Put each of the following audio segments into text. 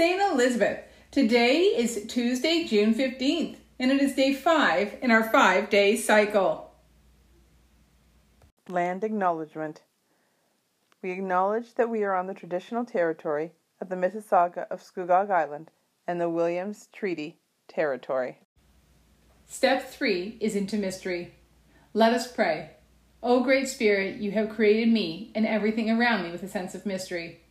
St. Elizabeth. Today is Tuesday, June 15th, and it is day five in our five day cycle. Land Acknowledgement. We acknowledge that we are on the traditional territory of the Mississauga of Scugog Island and the Williams Treaty Territory. Step three is into mystery. Let us pray. O Great Spirit, you have created me and everything around me with a sense of mystery.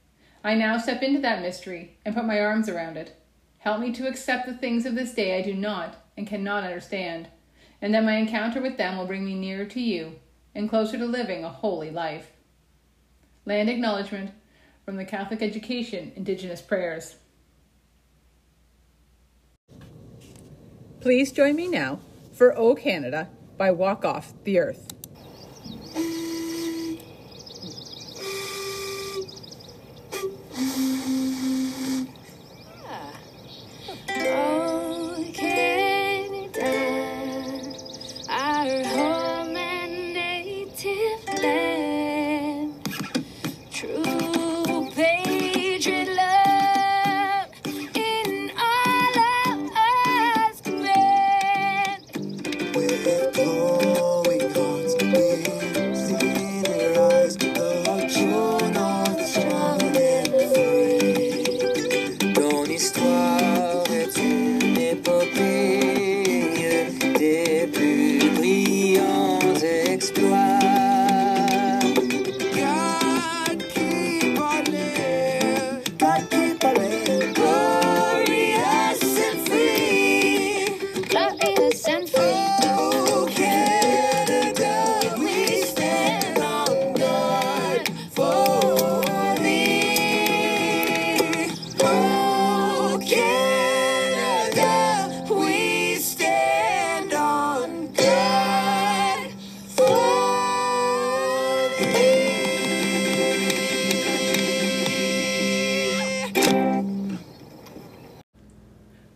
I now step into that mystery and put my arms around it. Help me to accept the things of this day I do not and cannot understand, and that my encounter with them will bring me nearer to you and closer to living a holy life. Land Acknowledgement from the Catholic Education Indigenous Prayers. Please join me now for O Canada by Walk Off the Earth.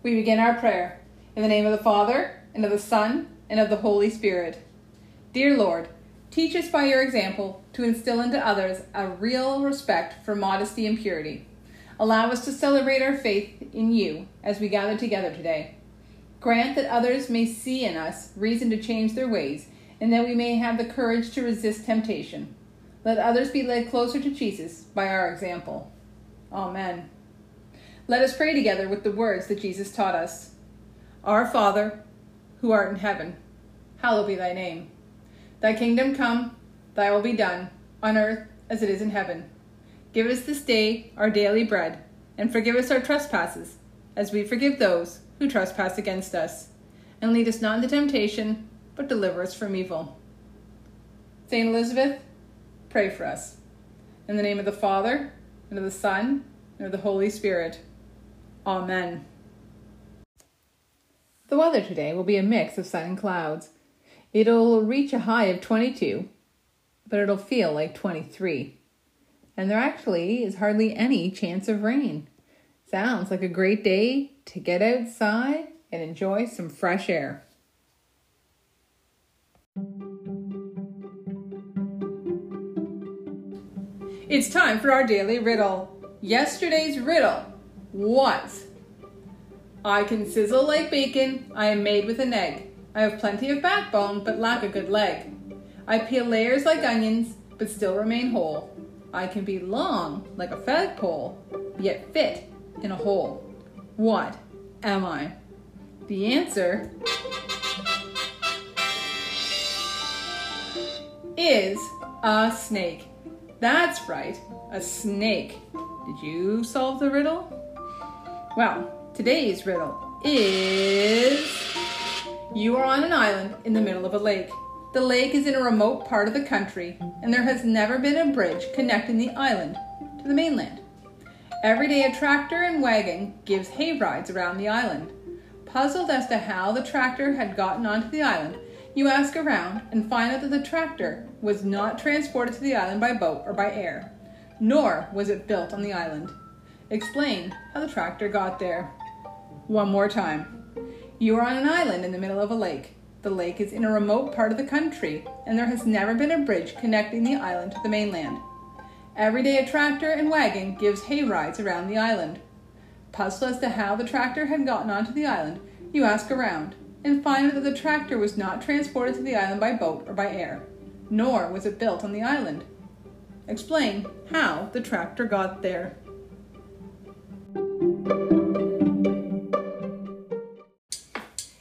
We begin our prayer in the name of the Father, and of the Son, and of the Holy Spirit. Dear Lord, teach us by your example to instill into others a real respect for modesty and purity. Allow us to celebrate our faith in you as we gather together today. Grant that others may see in us reason to change their ways, and that we may have the courage to resist temptation. Let others be led closer to Jesus by our example. Amen. Let us pray together with the words that Jesus taught us. Our Father, who art in heaven, hallowed be thy name. Thy kingdom come, thy will be done, on earth as it is in heaven. Give us this day our daily bread, and forgive us our trespasses, as we forgive those who trespass against us. And lead us not into temptation, but deliver us from evil. Saint Elizabeth, pray for us. In the name of the Father, and of the Son, and of the Holy Spirit. Amen. The weather today will be a mix of sun and clouds. It'll reach a high of 22, but it'll feel like 23. And there actually is hardly any chance of rain. Sounds like a great day to get outside and enjoy some fresh air. It's time for our daily riddle. Yesterday's riddle was I can sizzle like bacon, I am made with an egg. I have plenty of backbone, but lack a good leg. I peel layers like onions, but still remain whole. I can be long like a flagpole, yet fit in a hole. What am I? The answer is a snake. That's right, a snake. Did you solve the riddle? Well, today's riddle is You are on an island in the middle of a lake. The lake is in a remote part of the country, and there has never been a bridge connecting the island to the mainland. Every day, a tractor and wagon gives hay rides around the island. Puzzled as to how the tractor had gotten onto the island, you ask around and find out that the tractor was not transported to the island by boat or by air, nor was it built on the island. Explain how the tractor got there. One more time. You are on an island in the middle of a lake. The lake is in a remote part of the country, and there has never been a bridge connecting the island to the mainland. Every day, a tractor and wagon gives hay rides around the island. Puzzled as to how the tractor had gotten onto the island, you ask around and find that the tractor was not transported to the island by boat or by air, nor was it built on the island. Explain how the tractor got there.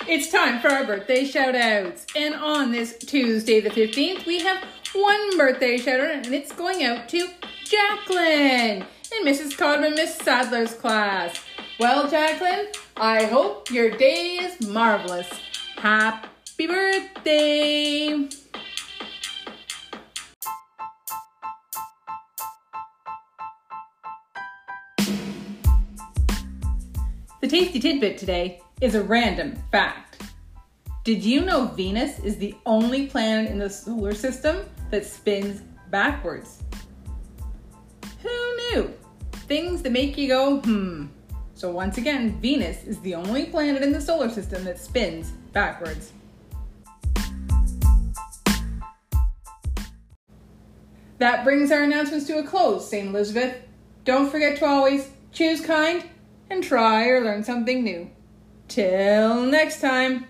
It's time for our birthday shout outs. And on this Tuesday, the 15th, we have one birthday shout out, and it's going out to Jacqueline in Mrs. Codman, Miss Sadler's class. Well, Jacqueline, I hope your day is marvelous. Happy birthday! The tasty tidbit today is a random fact. Did you know Venus is the only planet in the solar system that spins backwards? Who knew? Things that make you go, hmm. So, once again, Venus is the only planet in the solar system that spins backwards. That brings our announcements to a close, St. Elizabeth. Don't forget to always choose kind and try or learn something new. Till next time.